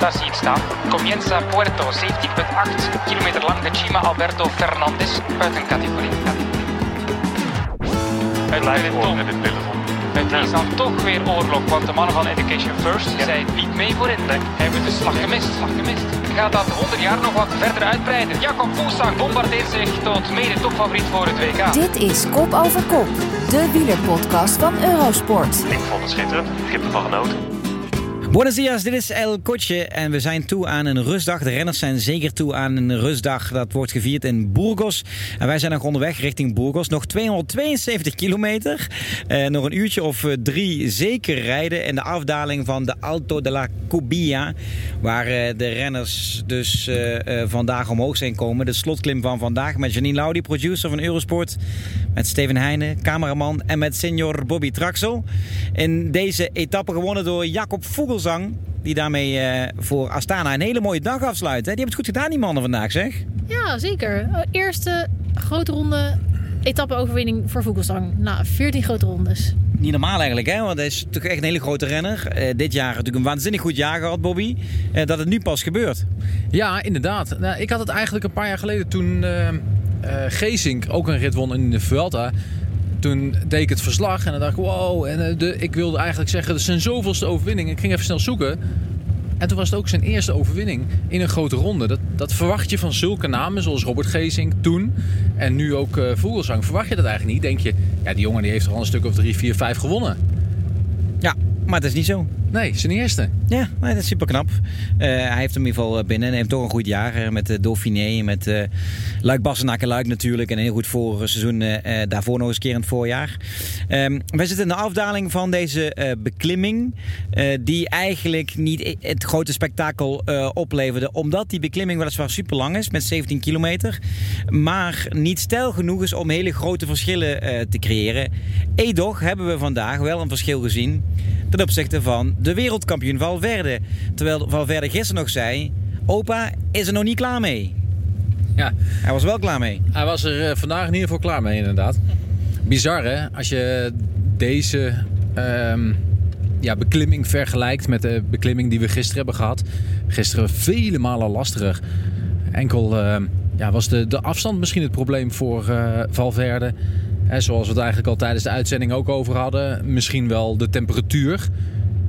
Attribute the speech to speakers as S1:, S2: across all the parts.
S1: Daar zie je het staan. Comienza Puerto, 17,8 kilometer lang. De Chima Alberto Fernandez uit een categorie. Het peloton.
S2: met dit peloton.
S1: Het is dan toch weer oorlog, want de mannen van Education First zijn niet mee voor in. Hebben de slag gemist, slag gemist. Gaat dat 100 jaar nog wat verder uitbreiden? Jacob Fuglsang bombardeert zich tot mede topfavoriet voor het WK.
S3: Dit is Kop over Kop, de wielerpodcast van Eurosport.
S2: Ik vond het schitterend. Ik heb ervan genoten.
S4: Buenos dias, dit is El Coche en we zijn toe aan een rustdag. De renners zijn zeker toe aan een rustdag. Dat wordt gevierd in Burgos. En wij zijn nog onderweg richting Burgos. Nog 272 kilometer. Eh, nog een uurtje of eh, drie zeker rijden. in de afdaling van de Alto de la Cubilla. Waar eh, de renners dus eh, eh, vandaag omhoog zijn komen. De slotklim van vandaag met Janine Laudi, producer van Eurosport. Met Steven Heijnen, cameraman. En met senior Bobby Traxel. In deze etappe gewonnen door Jacob Vogelsang. Die daarmee eh, voor Astana een hele mooie dag afsluit. Hè? Die hebben het goed gedaan, die mannen vandaag, zeg.
S5: Ja, zeker. Eh, Eerste grote ronde etappe-overwinning voor Vogelsang. Na 14 grote rondes.
S4: Niet normaal eigenlijk, hè? want hij is toch echt een hele grote renner. Eh, dit jaar natuurlijk een waanzinnig goed jaar gehad, Bobby. Eh, dat het nu pas gebeurt.
S6: Ja, inderdaad. Nou, ik had het eigenlijk een paar jaar geleden toen uh, uh, Geesink ook een rit won in de Vuelta. Toen deed ik het verslag en dan dacht ik, wow. En uh, de, ik wilde eigenlijk zeggen, dat zijn zoveelste overwinning. Ik ging even snel zoeken. En toen was het ook zijn eerste overwinning in een grote ronde. Dat, dat verwacht je van zulke namen zoals Robert Geesink toen. En nu ook uh, Vogelsang. Verwacht je dat eigenlijk niet? Denk je, ja, die jongen die heeft al een stuk of drie, vier, vijf gewonnen.
S4: Maar dat is niet zo.
S6: Nee, zijn eerste.
S4: Ja, nee, dat is super knap. Uh, hij heeft hem in ieder geval binnen en heeft toch een goed jaar uh, met de Dauphiné. Met uh, Luik Bassenaken Luik natuurlijk. En een heel goed vorseizoen daarvoor nog eens keer in het voorjaar. Um, wij zitten in de afdaling van deze beklimming. die eigenlijk niet het grote spektakel opleverde. Omdat die beklimming weliswaar super lang is met 17 kilometer. Maar niet stijl genoeg is om hele grote verschillen te creëren. Edoch hebben we vandaag wel een verschil gezien ten opzichte van de wereldkampioen Valverde. Terwijl Valverde gisteren nog zei: Opa is er nog niet klaar mee.
S6: Ja.
S4: Hij was wel klaar mee.
S6: Hij was er vandaag in ieder geval klaar mee, inderdaad. Bizar hè, als je deze um, ja, beklimming vergelijkt met de beklimming die we gisteren hebben gehad. Gisteren vele malen lastiger. Enkel uh, ja, was de, de afstand misschien het probleem voor uh, Valverde. He, zoals we het eigenlijk al tijdens de uitzending ook over hadden. Misschien wel de temperatuur.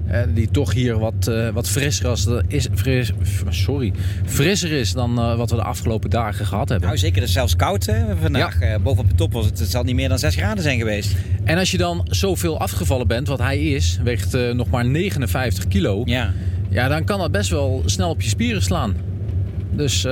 S6: Eh, die toch hier wat, uh, wat frisser, als, is, fris, sorry, frisser is dan uh, wat we de afgelopen dagen gehad hebben.
S4: Nou zeker, het is zelfs koud hè, vandaag. Ja. bovenop de top was het, het zal niet meer dan 6 graden zijn geweest.
S6: En als je dan zoveel afgevallen bent, wat hij is, weegt nog maar 59 kilo.
S4: Ja.
S6: ja, dan kan dat best wel snel op je spieren slaan. Dus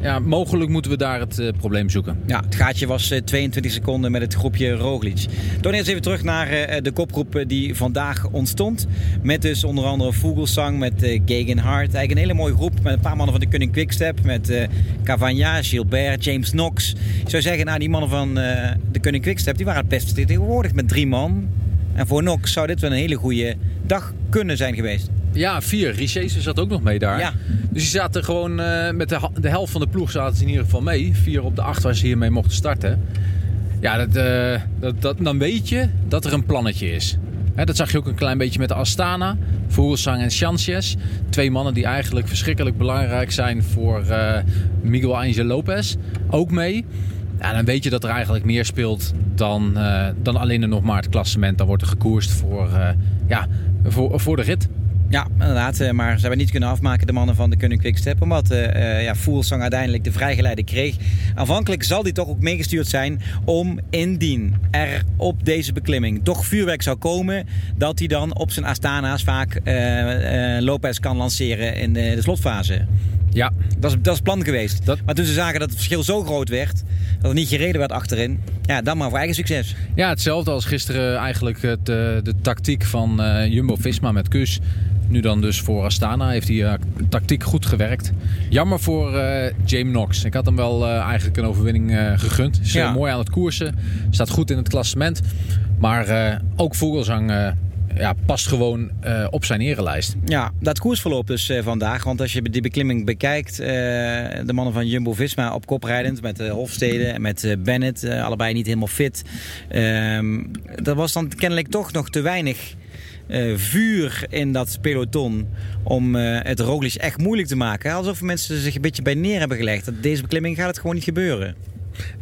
S6: ja, mogelijk moeten we daar het uh, probleem zoeken.
S4: Ja, het gaatje was uh, 22 seconden met het groepje Roglic. Dan eerst even terug naar uh, de kopgroep die vandaag ontstond. Met dus onder andere Vogelsang, met Gegenhard. Eigenlijk een hele mooie groep met een paar mannen van de Kunning Quickstep. Met Cavagna, Gilbert, James Knox. Ik zou zeggen, nou, die mannen van de Kunning Quickstep die waren het best tegenwoordig met drie man. En voor Knox zou dit wel een hele goede dag kunnen zijn geweest.
S6: Ja, vier. Richese zat ook nog mee daar.
S4: Ja.
S6: Dus die zaten gewoon uh, met de, de helft van de ploeg zaten ze in ieder geval mee. Vier op de acht waar ze hiermee mochten starten. Ja, dat, uh, dat, dat, dan weet je dat er een plannetje is. He, dat zag je ook een klein beetje met de Astana. Vogelsang en Sanchez. Twee mannen die eigenlijk verschrikkelijk belangrijk zijn voor uh, Miguel Angel Lopez. Ook mee. Ja, dan weet je dat er eigenlijk meer speelt dan, dan alleen nog maar het klassement. Dan wordt er gekoerst voor, ja, voor, voor de rit.
S4: Ja, inderdaad. Maar ze hebben niet kunnen afmaken, de mannen van de Kunnen Quickstep. Omdat uh, ja, Fuglsang uiteindelijk de vrijgeleide kreeg. Aanvankelijk zal die toch ook meegestuurd zijn om indien er op deze beklimming toch vuurwerk zou komen. Dat hij dan op zijn Astana's vaak uh, uh, Lopez kan lanceren in de, de slotfase.
S6: Ja.
S4: Dat is, dat is plan geweest. Dat... Maar toen ze zagen dat het verschil zo groot werd, dat er niet gereden werd achterin, ja, dan maar voor eigen succes.
S6: Ja, hetzelfde als gisteren eigenlijk het, de, de tactiek van Jumbo-Visma met Kus. Nu dan dus voor Astana heeft die uh, tactiek goed gewerkt. Jammer voor uh, James Knox. Ik had hem wel uh, eigenlijk een overwinning gegund. Is ja. mooi aan het koersen. Staat goed in het klassement. Maar ook Vogelsang ja, past gewoon uh, op zijn erenlijst.
S4: Ja, dat koersverloop dus uh, vandaag. Want als je die beklimming bekijkt, uh, de mannen van Jumbo-Visma op kop rijdend met Hofstede en met Bennett, allebei niet helemaal fit. Ehm, dat was dan kennelijk toch nog te weinig eh, vuur in dat peloton om eh, het Roglic echt moeilijk te maken. Alsof mensen zich een beetje bij neer hebben gelegd. Dat deze beklimming gaat het gewoon niet gebeuren.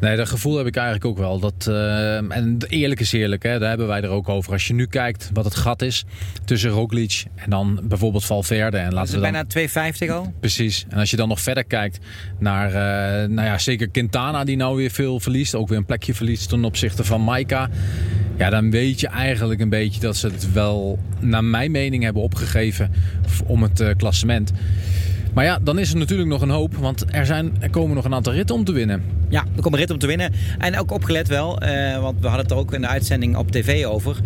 S6: Nee, dat gevoel heb ik eigenlijk ook wel. Dat, eh, en eerlijk is eerlijk, hè, daar hebben wij er ook over. Als je nu kijkt wat het gat is tussen Roglic en dan bijvoorbeeld Valverde. En laten
S4: is
S6: we dan...
S4: bijna 250 al.
S6: Precies. En als je dan nog verder kijkt naar, eh, nou ja, zeker Quintana die nou weer veel verliest. Ook weer een plekje verliest ten opzichte van Maika. Ja, dan weet je eigenlijk een beetje dat ze het wel, naar mijn mening, hebben opgegeven om het eh, klassement. Maar ja, dan is er natuurlijk nog een hoop. Want er, zijn, er komen nog een aantal ritten om te winnen.
S4: Ja, er komt een rit om te winnen. En ook opgelet wel, eh, want we hadden het er ook in de uitzending op tv over.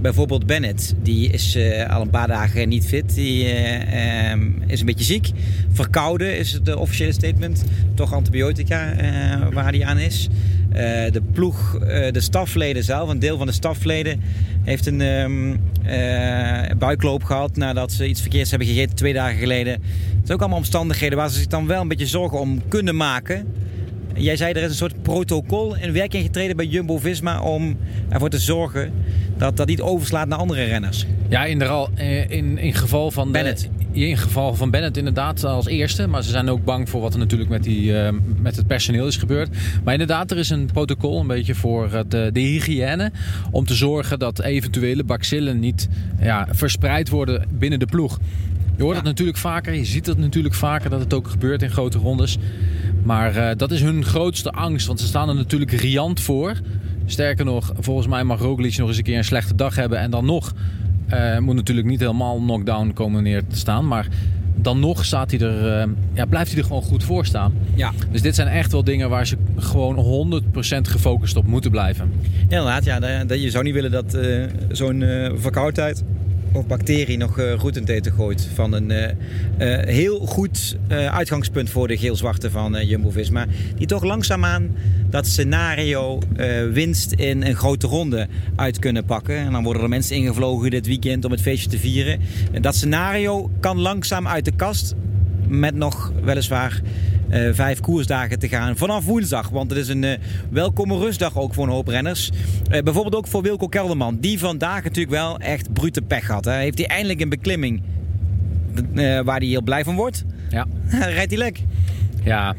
S4: Bijvoorbeeld Bennett, die is eh, al een paar dagen niet fit. Die eh, ehm, is een beetje ziek. Verkouden is het officiële statement. Toch antibiotica waar hij aan is. De ploeg, de stafleden zelf, een deel van de stafleden, heeft een ehm, eh, buikloop gehad nadat ze iets verkeerds hebben gegeten twee dagen geleden. Het zijn ook allemaal omstandigheden waar ze zich dan wel een beetje zorgen om kunnen maken. Jij zei er is een soort protocol in werking getreden bij Jumbo-Visma om ervoor te zorgen dat dat niet overslaat naar andere renners.
S6: Ja, in, de, eh, in, in geval van de-
S4: Bennett.
S6: in geval van Bennett inderdaad als eerste. Maar ze zijn ook bang voor wat er natuurlijk met, die, eh, met het personeel is gebeurd. Maar inderdaad, er is een protocol een beetje voor eh, de, de hygiëne. Om te zorgen dat eventuele bacillen niet ja, verspreid worden binnen de ploeg. Je hoort
S4: Ja.
S6: het natuurlijk vaker. Je ziet het natuurlijk vaker dat het ook gebeurt in grote rondes. Maar eh, dat is hun grootste angst. Want ze staan er natuurlijk riant voor. Sterker nog, volgens mij mag Roglic nog eens een keer een slechte dag hebben. En dan nog eh, moet natuurlijk niet helemaal knockdown komen neer te staan. Maar dan nog staat hij er, eh, ja, blijft hij er gewoon goed voor staan.
S4: Ja,
S6: Dus dit zijn echt wel dingen waar ze gewoon 100% gefocust op moeten blijven.
S4: inderdaad. Ja, dat- dat- je zou niet willen dat zo'n verkoudheid of bacterie nog eh roet in het eten gooit. Van een eh, eh, heel goed uitgangspunt voor de geel-zwarte van Jumbo-Visma. Die toch langzaamaan dat scenario winst in een grote ronde uit kunnen pakken. En dan worden er mensen ingevlogen dit weekend om het feestje te vieren. En dat scenario kan langzaam uit de kast. Met nog weliswaar vijf koersdagen te gaan vanaf woensdag. Want het is een eh, welkome rustdag ook voor een hoop renners. Eh, bijvoorbeeld ook voor Wilco Kelderman. Die vandaag natuurlijk wel echt brute pech had. Hè. Heeft hij eindelijk een beklimming eh, waar hij heel blij van wordt.
S6: Ja.
S4: Rijdt hij lek.
S6: Ja,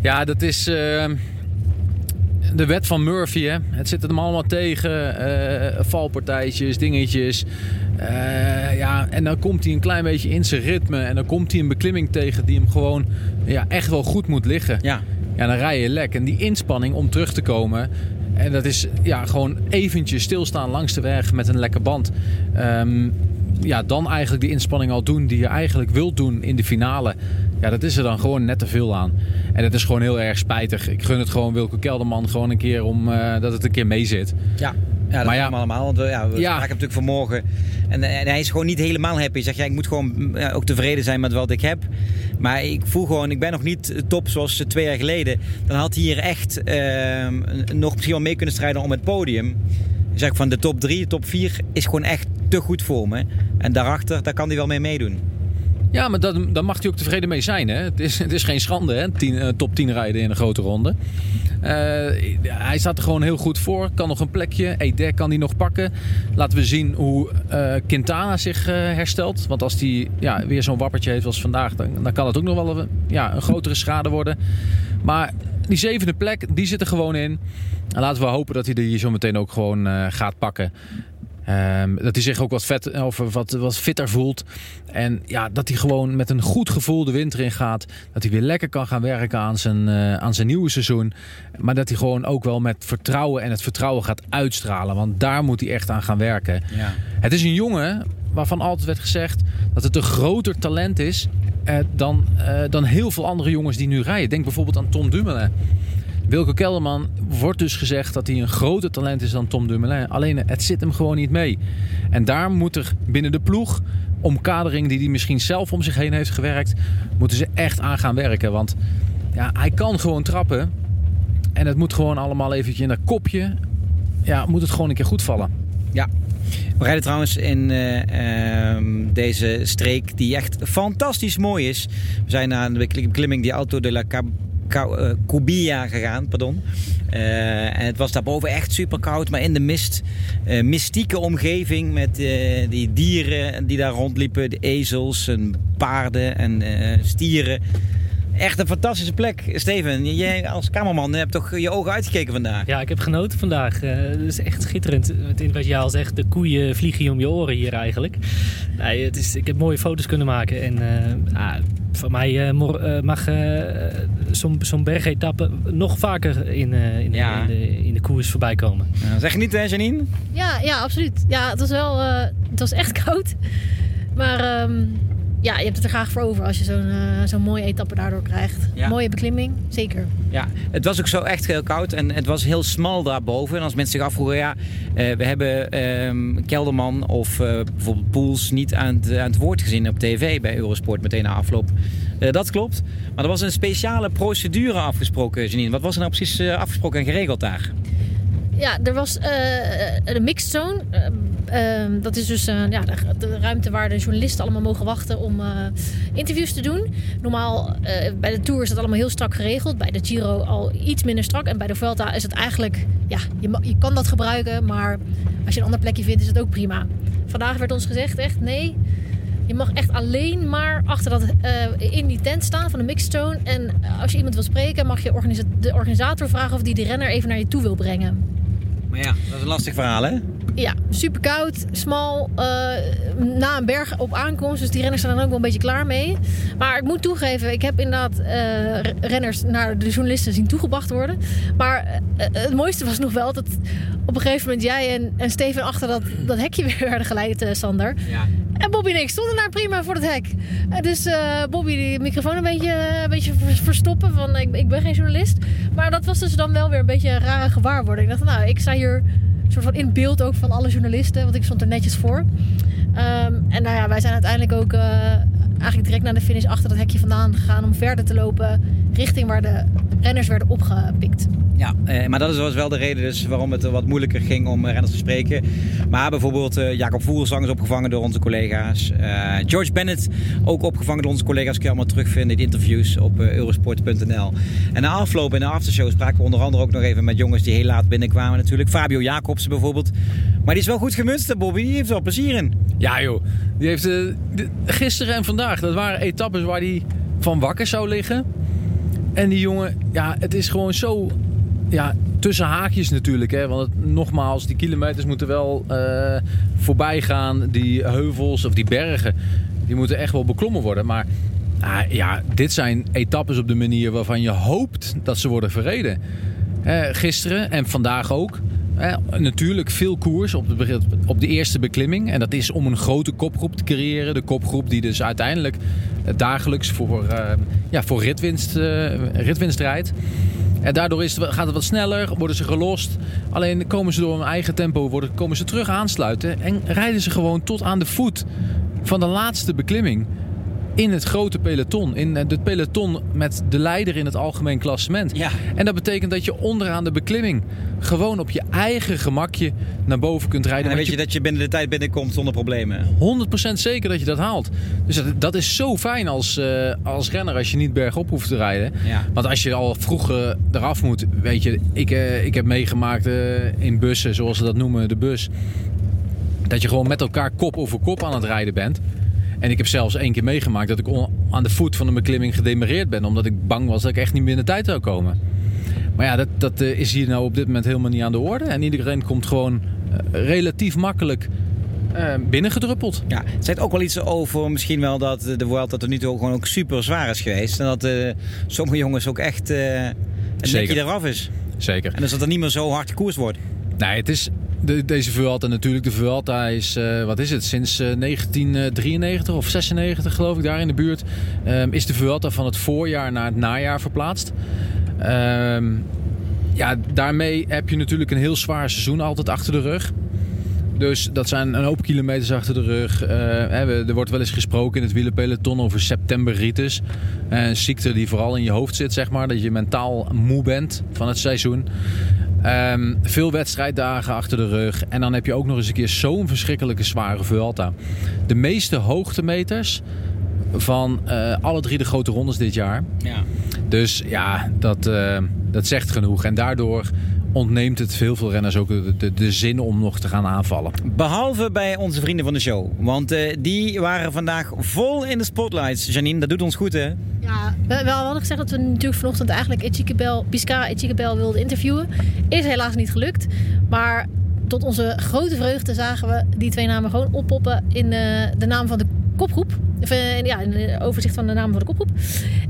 S6: ja dat is eh, de wet van Murphy. Hè? Het zit hem allemaal tegen. eh, valpartijtjes, dingetjes. Eh, ja, en dan komt hij een klein beetje in zijn ritme. En dan komt hij een beklimming tegen die hem gewoon ja, echt wel goed moet liggen.
S4: Ja.
S6: Ja, dan rij je lek. En die inspanning om terug te komen. En dat is ja, gewoon eventjes stilstaan langs de weg met een lekke band. Ehm, ja, dan eigenlijk die inspanning al doen die je eigenlijk wilt doen in de finale. Ja, dat is er dan gewoon net te veel aan. En dat is gewoon heel erg spijtig. Ik gun het gewoon Wilco Kelderman gewoon een keer om eh, dat het een keer mee zit.
S4: Ja. Ja, dat
S6: Maar ja.
S4: allemaal. Want we, ja, we
S6: Ja.
S4: spraken natuurlijk vanmorgen. En, eh, en hij is gewoon niet helemaal happy. Hij zegt, ja, ik moet gewoon mm, ja, ook tevreden zijn met wat ik heb. Maar ik voel gewoon, ik ben nog niet top zoals eh, twee jaar geleden. Dan had hij hier echt ehm, nog misschien wel mee kunnen strijden om het podium. Ik zeg van de top 3, de top 4 is gewoon echt te goed voor me. En daarachter, daar kan hij wel mee meedoen.
S6: Ja, maar dat, daar mag hij ook tevreden mee zijn. Hè? Het, is, het is geen schande, hè? Tien, eh, top 10 rijden in een grote ronde. Eh, hij staat er gewoon heel goed voor. Kan nog een plekje. Eder kan hij nog pakken. Laten we zien hoe eh, Quintana zich herstelt. Want als hij ja, weer zo'n wappertje heeft als vandaag... Dan, dan kan het ook nog wel een, ja, een grotere schade worden. Maar die zevende plek, die zit er gewoon in. En laten we hopen dat hij die zo meteen ook gewoon gaat pakken. Ehm, dat hij zich ook wat, vet, of wat, wat fitter voelt. En ja, dat hij gewoon met een goed gevoel de winter in gaat. Dat hij weer lekker kan gaan werken aan zijn, eh, aan zijn nieuwe seizoen. Maar dat hij gewoon ook wel met vertrouwen en het vertrouwen gaat uitstralen. Want daar moet hij echt aan gaan werken.
S4: Ja.
S6: Het is een jongen waarvan altijd werd gezegd dat het een groter talent is eh, dan, eh, dan heel veel andere jongens die nu rijden. Denk bijvoorbeeld aan Tom Dumoulin. Wilco Kelderman wordt dus gezegd dat hij een groter talent is dan Tom Dumoulin. Alleen het zit hem gewoon niet mee. En daar moet er binnen de ploeg, omkadering die hij misschien zelf om zich heen heeft gewerkt, moeten ze echt aan gaan werken. Want ja, hij kan gewoon trappen. En het moet gewoon allemaal eventjes in dat kopje. Ja, moet het gewoon een keer goed vallen.
S4: Ja. We rijden trouwens in eh, ehm, deze streek die echt fantastisch mooi is. We zijn aan de beklimming die Alto de la Eh, Kubia gegaan. Pardon. Eh, en het was daarboven echt super koud, maar in de mist. eh, mystieke omgeving met die dieren die daar rondliepen. De ezels en paarden en stieren. Echt een fantastische plek. Steven, jij als cameraman hebt toch je ogen uitgekeken vandaag?
S7: Ja, ik heb genoten vandaag. Het is echt schitterend. Wat jij al zegt, de koeien vliegen je om je oren hier eigenlijk. Nee, het is, ik heb mooie foto's kunnen maken. En ah, voor mij eh, eh, mag eh, zo'n zo'n bergetappe nog vaker in, eh, in,
S4: Ja.
S7: in, de, in de koers voorbij komen.
S4: Ja, zeg je niet, hè, Janine?
S5: Ja, ja, absoluut. Ja, het was wel, eh, het was echt koud. Maar ehm, ja, je hebt het er graag voor over als je zo'n eh, zo'n mooie etappe daardoor krijgt.
S4: Ja.
S5: Mooie beklimming, zeker.
S4: Ja, het was ook zo echt heel koud en het was heel smal daarboven. En als mensen zich afvroegen, ja, eh, we hebben ehm, Kelderman of eh, bijvoorbeeld Poels niet aan het, aan het woord gezien op tv bij Eurosport meteen na afloop. Dat klopt. Maar er was een speciale procedure afgesproken, Janine. Wat was er nou precies afgesproken en geregeld daar?
S5: Ja, er was eh, de mixed zone. Ehm, ehm, dat is dus eh, ja, de, ruimte waar de journalisten allemaal mogen wachten om eh, interviews te doen. Normaal eh, bij de Tour is dat allemaal heel strak geregeld. Bij de Giro al iets minder strak. En bij de Vuelta is het eigenlijk... Ja, je, je kan dat gebruiken, maar als je een ander plekje vindt is het ook prima. Vandaag werd ons gezegd echt nee... Je mag echt alleen maar achter dat, eh, in die tent staan van de mixed zone. En als je iemand wil spreken, mag je de organisator vragen of die de renner even naar je toe wil brengen.
S4: Maar ja, dat is een lastig verhaal, hè?
S5: Ja, super koud, smal, eh, na een berg op aankomst. Dus die renners zijn er ook wel een beetje klaar mee. Maar ik moet toegeven, ik heb inderdaad r- renners naar de journalisten zien toegebracht worden. Maar eh, het mooiste was nog wel dat op een gegeven moment jij en, en Steven achter dat, dat hekje weer werden geleid, Sander.
S4: Ja.
S5: En Bobby en ik stonden daar prima voor het hek. Dus Bobby die microfoon een beetje, een beetje vers- verstoppen van ik, ik ben geen journalist. Maar dat was dus dan wel weer een beetje een rare gewaarwording. Ik dacht nou, ik sta hier soort van in beeld ook van alle journalisten. Want ik stond er netjes voor. Ehm, en nou ja, wij zijn uiteindelijk ook eh, eigenlijk direct naar de finish achter dat hekje vandaan gegaan. Om verder te lopen richting waar de renners werden opgepikt.
S4: Ja, eh, maar dat is- was wel de reden dus waarom het wat moeilijker ging om eh, renners te spreken. Maar bijvoorbeeld eh, Jacob Voersang is opgevangen door onze collega's. George Bennett ook opgevangen door onze collega's. Kun je allemaal terugvinden in de interviews op eurosport.nl. En na afloop in de aftershow spraken we onder andere ook nog even met jongens die heel laat binnenkwamen natuurlijk. Fabio Jacobsen bijvoorbeeld. Maar die is wel goed gemunst, Bobby. Die heeft er wel plezier in.
S6: Ja joh, die heeft gisteren en vandaag, dat waren etappes waar hij van wakker zou liggen. En die jongen, ja, het is gewoon zo, ja, tussen haakjes natuurlijk. Hè, want nogmaals, die kilometers moeten wel eh, voorbij gaan. Die heuvels of die bergen, die moeten echt wel beklommen worden. Maar ah, ja, dit zijn etappes op de manier waarvan je hoopt dat ze worden verreden. Eh, gisteren en vandaag ook. Eh, natuurlijk veel koers op de, op de eerste beklimming. En dat is om een grote kopgroep te creëren. De kopgroep die dus uiteindelijk eh, dagelijks voor, eh, ja, voor ritwinst, ritwinst rijdt. En daardoor is gaat het wat sneller, worden ze gelost. Alleen komen ze door hun eigen tempo, worden, komen ze terug aansluiten. En rijden ze gewoon tot aan de voet van de laatste beklimming in het grote peloton. In het peloton met de leider in het algemeen klassement.
S4: Ja.
S6: En dat betekent dat je onderaan de beklimming gewoon op je eigen gemakje naar boven kunt
S4: En
S6: rijden.
S4: dan
S6: Want
S4: weet je dat je binnen de tijd binnenkomt zonder problemen.
S6: 100% zeker dat je dat haalt. Dus dat, dat is zo fijn als, eh, als renner als je niet bergop hoeft te rijden.
S4: Ja.
S6: Want als je al vroeg eh, eraf moet, weet je, ik, eh, ik heb meegemaakt eh, in bussen, zoals ze dat noemen, de bus. Dat je gewoon met elkaar kop over kop aan het rijden bent. En ik heb zelfs één keer meegemaakt dat ik aan de voet van de beklimming gedemereerd ben. Omdat ik bang was dat ik echt niet binnen tijd zou komen. Maar ja, dat, dat eh, is hier nou op dit moment helemaal niet aan de orde. En iedereen komt gewoon eh, relatief makkelijk eh, binnengedruppeld.
S4: Ja, het zegt ook wel iets over misschien wel dat de Vuelta tot nu toe gewoon ook super zwaar is geweest. En dat sommige jongens ook echt het
S6: Zeker.
S4: eraf is.
S6: Zeker.
S4: En dus dat er niet meer zo hard gekoers wordt.
S6: Nee, het is de, deze Vuelta natuurlijk. De Vuelta is, eh, wat is het, sinds eh, 1993 of 96 geloof ik, daar in de buurt. ehm, is de Vuelta van het voorjaar naar het najaar verplaatst. Ehm, ja, daarmee heb je natuurlijk een heel zwaar seizoen altijd achter de rug. Dus dat zijn een hoop kilometers achter de rug. Eh, er wordt wel eens gesproken in het wielerpeloton over septemberitis. Een ziekte die vooral in je hoofd zit, zeg maar. Dat je mentaal moe bent van het seizoen. Ehm, veel wedstrijddagen achter de rug. En dan heb je ook nog eens een keer zo'n verschrikkelijke zware Vuelta. De meeste hoogtemeters van eh, alle drie de grote rondes dit jaar.
S4: Ja.
S6: Dus ja, dat, eh, dat zegt genoeg. En daardoor ontneemt het veel veel renners ook de, de, de zin om nog te gaan aanvallen.
S4: Behalve bij onze vrienden van de show. Want eh, die waren vandaag vol in de spotlights. Janine, dat doet ons goed hè?
S5: Ja, we, we hadden gezegd dat we natuurlijk vanochtend eigenlijk Echikebel, Piscara Echikebel wilden interviewen. Is helaas niet gelukt. Maar tot onze grote vreugde zagen we die twee namen gewoon oppoppen in eh, de naam van de kopgroep. Of, eh, ja, in het overzicht van de namen van de kopgroep.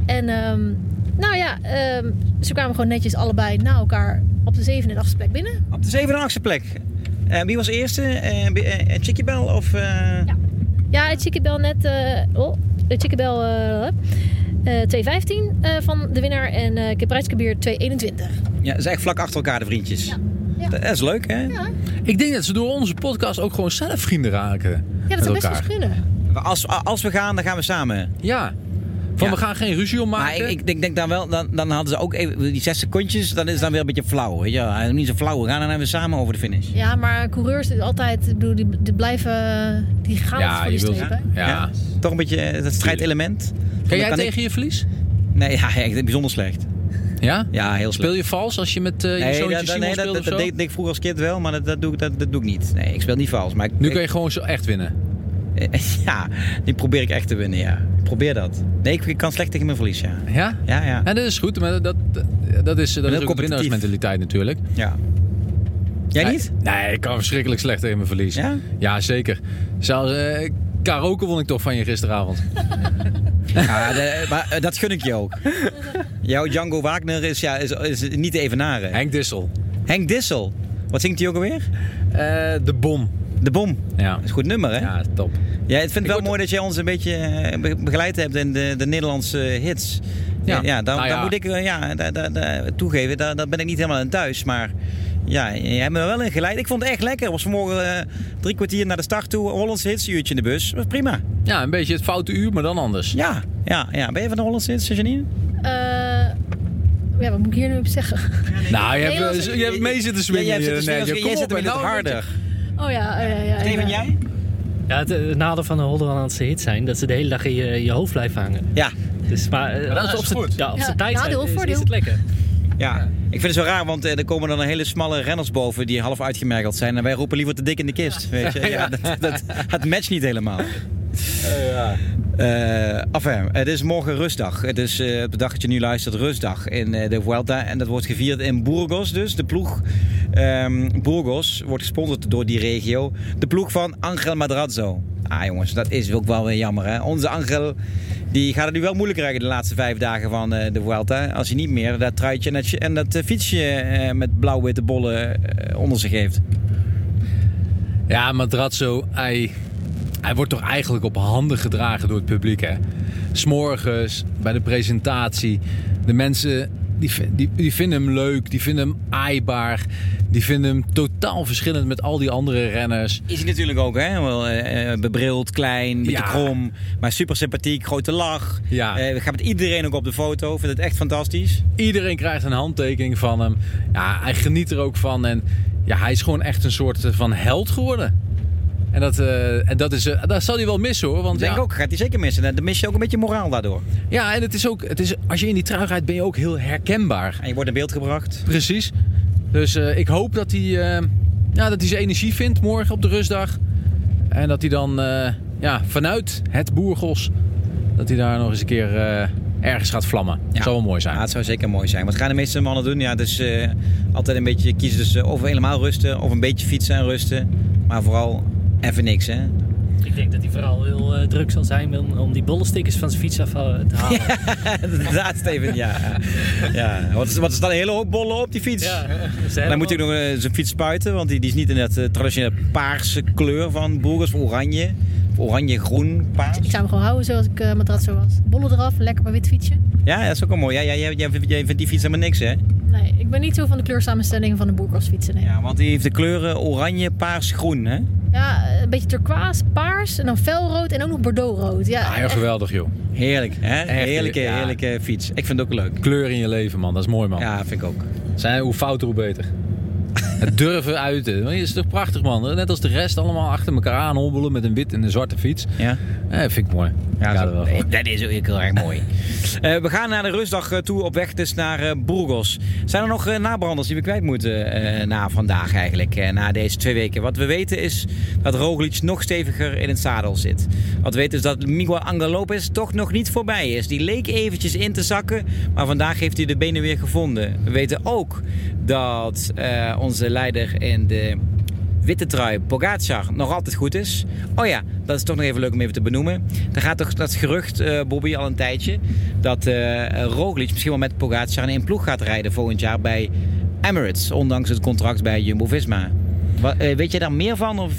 S5: En ehm, nou ja, ehm, ze kwamen gewoon netjes allebei na elkaar op de zevende en achtste plek binnen.
S4: Op de zevende en achtste plek. Eh, wie was eerste? Eh uh, Chicky Bell of... eh,
S5: Ja. Ja, Echikebel net... eh oh, eh eh 2.15 eh, van de winnaar en eh Kebrijtskebir 2.21.
S4: Ja, ze zijn echt vlak achter elkaar de vriendjes.
S5: Ja. Ja.
S4: Dat is leuk hè?
S5: Ja,
S6: Ik denk dat ze door onze podcast ook gewoon zelf vrienden raken.
S5: ja dat zou best wel kunnen.
S4: Als, als we gaan, dan gaan we samen.
S6: Ja. Van
S4: Ja.
S6: we gaan geen ruzie om
S4: Maar
S6: maken.
S4: ik, ik denk, denk dan wel, dan, dan hadden ze ook even die zes secondjes, dan is het dan weer een beetje flauw. Weet je? wel. Niet zo flauw, we gaan dan even samen over de finish.
S5: Ja, maar coureurs is altijd, bedoel, die, die blijven, die gaan
S6: ja,
S5: voor die streep.
S6: Ja.
S4: Toch een beetje eh, dat strijdelement.
S6: Kan jij
S4: kan ik-
S6: tegen je verlies?
S4: Nee, ja, echt bijzonder slecht.
S6: Ja?
S4: Ja, heel
S6: Speel je vals als je met eh je
S4: Nee,
S6: zoontje
S4: dat,
S6: Simon
S4: nee, dat,
S6: speelt
S4: dat,
S6: of zo?
S4: dat deed, ik vroeger als kind wel, maar dat, dat, doe, ik- dat, dat doe ik niet. Nee, ik speel niet vals. Maar ik,
S6: Nu kan je gewoon zo echt winnen.
S4: ja, die probeer ik echt te winnen, ja. Ik probeer dat. Nee, ik, kan slecht tegen mijn verlies, ja.
S6: Ja?
S4: Ja, ja.
S6: Ja, dat is goed. Maar dat, dat, is, dat is ook winnaarsmentaliteit natuurlijk.
S4: ja. Jij
S6: Nee,
S4: niet?
S6: Nee, ik kan verschrikkelijk slecht tegen mijn verlies.
S4: Ja?
S6: Ja, zeker. Zelfs eh karaoke won ik toch van je gisteravond.
S4: Ja, de- maar eh, dat gun ik je ook. Jouw Django Wagner is, ja, is, is niet te evenaren.
S6: Henk Dissel.
S4: Henk Dissel. Wat zingt hij ook alweer?
S6: Eh, de bom.
S4: De Bom.
S6: Ja.
S4: Dat is een goed nummer, hè?
S6: Ja, top.
S4: Ja, ik vind het wel mooi dat jij ons een beetje eh, be- begeleid hebt in de, de Nederlandse hits.
S6: Ja.
S4: Ja, dan,
S6: Nou ja.
S4: moet ik eh, ja, da- da- da- toegeven, daar, daar ben ik niet helemaal in thuis. Maar ja, je hebt me wel in geleid. Ik vond het echt lekker. Was vanmorgen eh, drie kwartier naar de start toe. Hollandse hits, uurtje in de bus. Dat was prima.
S6: Ja, een beetje het foute uur, maar dan anders.
S4: Ja, ja, ja. Ben je van de Hollandse hits, Janine?
S5: Eh, ja, wat moet ik hier nu op zeggen?
S6: Nou, je hebt, eh, je hebt mee zitten swingen.
S4: Ja, jij
S6: hier
S4: hebt zitten
S6: Kom
S4: jij zit
S6: en
S4: een beetje harder.
S5: Oh ja, oh ja, ja.
S4: Steven,
S5: ja.
S4: jij?
S7: Ja, het, het nadeel van een Hollandse hit zijn dat ze de hele dag in je, je hoofd blijven hangen.
S4: Ja,
S7: Dus, maar eh,
S6: dat
S7: als
S6: is
S7: op
S6: goed.
S7: Ja, op
S5: Ja,
S7: zijn tijd zijn,
S5: nadeel,
S7: is,
S5: voordeel.
S7: is het lekker.
S4: ja. Ik vind het zo raar, want eh, er komen dan een hele smalle renners boven die half uitgemergeld zijn. En wij roepen liever te dik in de kist. Weet je? Ja, dat, dat, het matcht niet helemaal. Eh enfin, het is morgen rustdag. Het is eh, op de dag dat je nu luistert rustdag in eh, de Vuelta. En dat wordt gevierd in Burgos dus. De ploeg ehm, Burgos wordt gesponsord door die regio. De ploeg van Angel Madrazo. Ah jongens, dat is ook wel weer jammer hè. Onze Angel die gaat het nu wel moeilijk krijgen de laatste vijf dagen van eh, de Vuelta. Als hij niet meer dat truitje en dat, en dat eh, fietsje eh, met blauw-witte bollen onder zich heeft.
S6: Ja, Madrazo, hij, hij wordt toch eigenlijk op handen gedragen door het publiek, hè? S'morgens, bij de presentatie. De mensen, die, die, die vinden hem leuk, die vinden hem aaibaar. Die vinden hem totaal verschillend met al die andere renners.
S4: Is hij natuurlijk ook, hè? Wel, eh, eh, bebrild, klein, beetje
S6: Ja.
S4: krom, maar super sympathiek, grote lach.
S6: Ja.
S4: Eh, we gaan met iedereen ook op de foto. Vindt het echt fantastisch.
S6: Iedereen krijgt een handtekening van hem. Ja, hij geniet er ook van. En ja, hij is gewoon echt een soort eh, van held geworden. En dat, eh, en dat, is, eh, dat zal hij wel missen hoor. Want
S4: Ik denk
S6: ja,
S4: ook, gaat hij zeker missen. En Dan mis je ook een beetje moraal daardoor.
S6: ja, en het is ook, het is, als je in die trui rijdt ben je ook heel herkenbaar.
S4: En je wordt in beeld gebracht.
S6: Precies. Dus eh, ik hoop dat hij, ja, dat hij zijn energie vindt morgen op de rustdag. En dat hij dan ja, vanuit het Boergos, dat hij daar nog eens een keer ergens gaat vlammen.
S4: Ja.
S6: Zou wel mooi zijn.
S4: Ja, het zou zeker mooi zijn. Wat gaan de meeste mannen doen? Ja, dus altijd een beetje kiezen tussen of helemaal rusten of een beetje fietsen en rusten. Maar vooral even niks, hè?
S7: Ik denk dat hij vooral heel eh, druk zal zijn om, om die bollenstickers van zijn fiets af eh, te halen.
S4: Inderdaad, Steven, ja. ja. Wat, is, wat is dan een hele hoop bollen op die fiets?
S7: Ja,
S4: dan moet ik nog eh, zijn fiets spuiten, want die, die is niet in het eh, traditionele paarse kleur van of oranje. Of oranje, groen, paars.
S5: Ik zou hem gewoon houden zoals ik uh, matratzo was. Bollen eraf, lekker maar wit fietsje.
S4: Ja, dat is ook wel mooi. Ja, ja, jij, jij, jij vindt die fiets helemaal niks, hè?
S5: Nee, ik ben niet zo van de kleursamenstelling van de fietsen. Nee. Ja.
S4: Ja, want die heeft de kleuren oranje, paars, groen, hè?
S5: een beetje turquoise, paars en dan felrood en ook nog bordeauxrood. Ja,
S6: Ah, ja,
S5: echt-
S6: geweldig joh.
S4: Heerlijk, hè?
S6: Echt,
S4: Heerlijke,
S6: ja.
S4: heerlijke fiets. Ik vind het ook leuk.
S6: Kleur in je leven man, dat is mooi man.
S4: Ja, vind ik ook.
S6: Zijn, hoe fouter hoe beter. Het durven uiten. Dat is toch prachtig, man. Net als de rest allemaal achter elkaar aanhobbelen met een wit en een zwarte fiets.
S4: Ja?
S6: Eh, vind ik mooi.
S4: Ja, zo-
S6: dat wel.
S4: nee, dat is ook heel erg mooi. Eh, we gaan naar de rustdag eh, toe op weg dus naar eh, Burgos. Zijn er nog nabranders die we kwijt moeten na vandaag eigenlijk, na deze twee weken? Wat we weten is dat Roglic nog steviger in het zadel zit. Wat we weten is dat Miguel Angel Lopez toch nog niet voorbij is. Die leek eventjes in te zakken, maar vandaag heeft hij de benen weer gevonden. We weten ook dat onze leider in de witte trui, Pogacar, nog altijd goed is. Oh ja, dat is toch nog even leuk om even te benoemen. Er gaat toch dat gerucht, eh, Bobby, al een tijdje... dat eh Roglic misschien wel met Pogacar in één ploeg gaat rijden volgend jaar bij Emirates. Ondanks het contract bij Jumbo-Visma. Eh, weet je daar meer van? Of...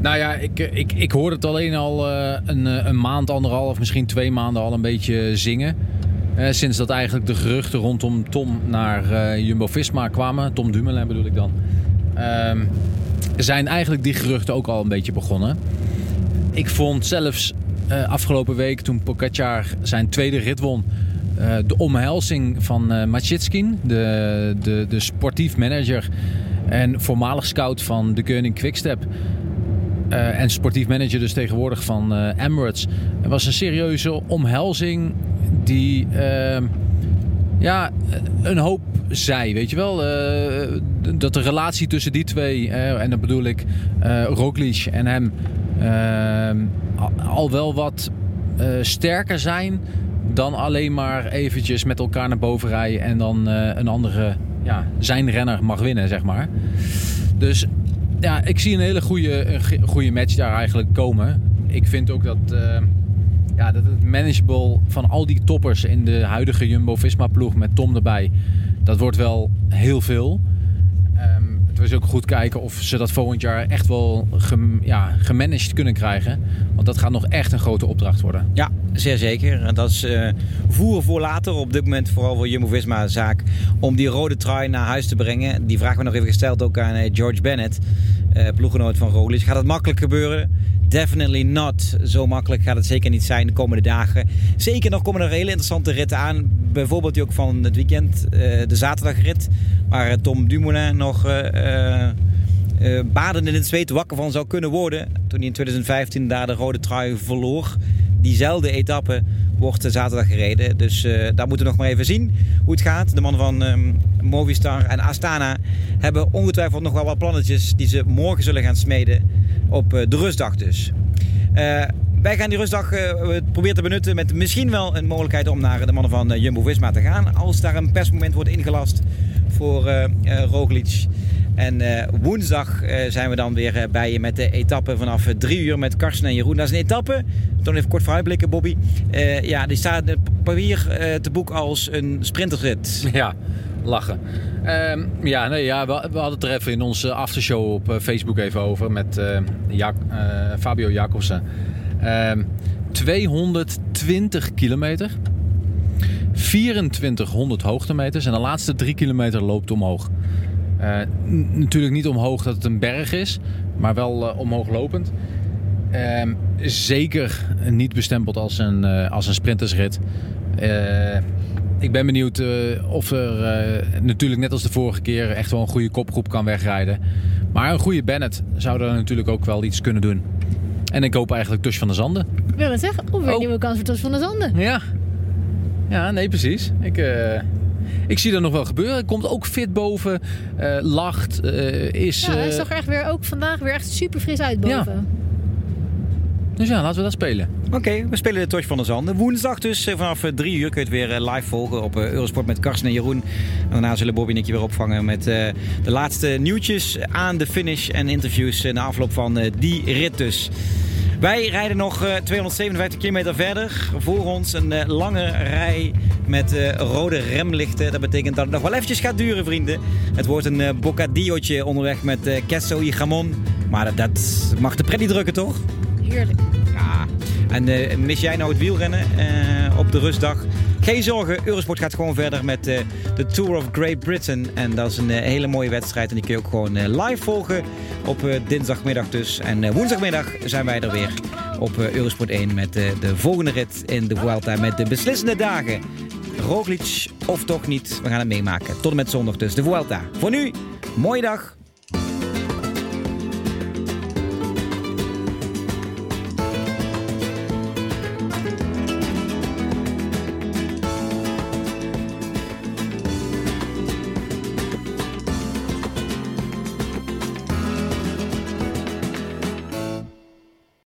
S6: Nou ja, ik, ik, ik hoorde het alleen al een, een maand, anderhalf, misschien twee maanden al een beetje zingen. Eh, sinds dat eigenlijk de geruchten rondom Tom naar eh, Jumbo-Visma kwamen. Tom Dumoulin bedoel ik dan. Ehm, zijn eigenlijk die geruchten ook al een beetje begonnen. Ik vond zelfs eh, afgelopen week toen Pogacar zijn tweede rit won... de omhelzing van eh Machitskin, de, de, de sportief manager... en voormalig scout van de Koning Quickstep... Eh, en sportief manager dus tegenwoordig van Emirates. Er was een serieuze omhelzing die ehm, ja, een hoop zei, weet je wel. Eh, dat de relatie tussen die twee, eh, en dan bedoel ik eh Roglic en hem, ehm, al- wel wat sterker zijn dan alleen maar eventjes met elkaar naar boven rijden en dan een andere, ja, zijn renner mag winnen, zeg maar. Dus ja, ik zie een hele goede, goede match daar eigenlijk komen. Ik vind ook dat, eh, ja, dat het manageable van al die toppers in de huidige Jumbo-Visma-ploeg met Tom erbij, dat wordt wel heel veel. Ehm, het was ook goed kijken of ze dat volgend jaar echt wel ja, gemanaged kunnen krijgen. Want dat gaat nog echt een grote opdracht worden.
S4: Ja, zeer zeker. En dat is eh voeren voor later. Op dit moment vooral voor Jumbo-Visma zaak om die rode trui naar huis te brengen. Die vraag werd nog even gesteld ook aan eh, George Bennett, eh ploeggenoot van Roglic. Gaat het makkelijk gebeuren? Definitely not. Zo makkelijk gaat het zeker niet zijn de komende dagen. Zeker nog komen er hele interessante ritten aan. Bijvoorbeeld die ook van het weekend, eh, de zaterdagrit. Waar eh, Tom Dumoulin nog... eh, eh, badend in het zweet wakker van zou kunnen worden. Toen hij in 2015 daar de rode trui verloor. Diezelfde etappe wordt eh, zaterdag gereden. Dus eh, daar moeten we nog maar even zien hoe het gaat. De mannen van ehm, Movistar en Astana hebben ongetwijfeld nog wel wat plannetjes die ze morgen zullen gaan smeden op eh, de rustdag dus. Wij gaan die rustdag proberen te benutten met misschien wel een mogelijkheid om naar de mannen van Jumbo-Visma te gaan. Als daar een persmoment wordt ingelast voor Roglic. En eh, woensdag eh, zijn we dan weer eh, bij je met de etappe vanaf drie uur met Karsten en Jeroen. Dat is een etappe, dan even kort vooruitblikken Bobby. Ja, die staat op papier te boek als een sprinterrit.
S6: Ja, lachen. Ehm, ja, nee, ja we, hadden het er even in onze aftershow op Facebook even over met Fabio Jacobsen. Ehm 220 kilometer, 2400 hoogtemeters en de laatste drie kilometer loopt omhoog. Eh, natuurlijk niet omhoog dat het een berg is, maar wel eh, omhoog lopend. Ehm, zeker niet bestempeld als een, eh, als een sprintersrit. Ik ben benieuwd of er natuurlijk net als de vorige keer echt wel een goede kopgroep kan wegrijden. Maar een goede Bennett zou er natuurlijk ook wel iets kunnen doen. En ik hoop eigenlijk Tush van der Zanden.
S5: Ik wil het zeggen. Of weer
S6: Oh.
S5: een nieuwe kans voor Tos van der Zanden.
S6: Ja, ja nee precies. Ik, ik zie dat nog wel gebeuren. Komt ook fit boven, eh, lacht, eh, is...
S5: Ja, hij
S6: eh,
S5: zag er echt weer ook vandaag weer echt super fris uit boven.
S6: dus ja, laten we dat spelen.
S4: Oké, we spelen de Torch van de Zanden. Woensdag dus eh, vanaf eh, drie uur kun je het weer eh, live volgen op eh, Eurosport met Karsten en Jeroen. En daarna zullen Bobby en ik je weer opvangen met eh, de laatste nieuwtjes aan de finish en interviews eh, na afloop van eh, die rit dus. Wij rijden nog eh, 257 kilometer verder. Voor ons een eh, lange rij met eh, rode remlichten. Dat betekent dat het nog wel eventjes gaat duren, vrienden. Het wordt een eh bocadillootje onderweg met eh queso y jamon. Maar dat, mag de pretty drukken, toch?
S5: Heerlijk.
S4: Ja. En eh, mis jij nou het wielrennen eh, op de rustdag? Geen zorgen, Eurosport gaat gewoon verder met eh, de Tour of Great Britain. En dat is een eh, hele mooie wedstrijd. En die kun je ook gewoon eh, live volgen op dinsdagmiddag dus. En woensdagmiddag zijn wij er weer op Eurosport 1 met de volgende rit in de Vuelta. Met de beslissende dagen. Roglic of toch niet, we gaan het meemaken. Tot en met zondag dus, de Vuelta. Voor nu, Mooie dag!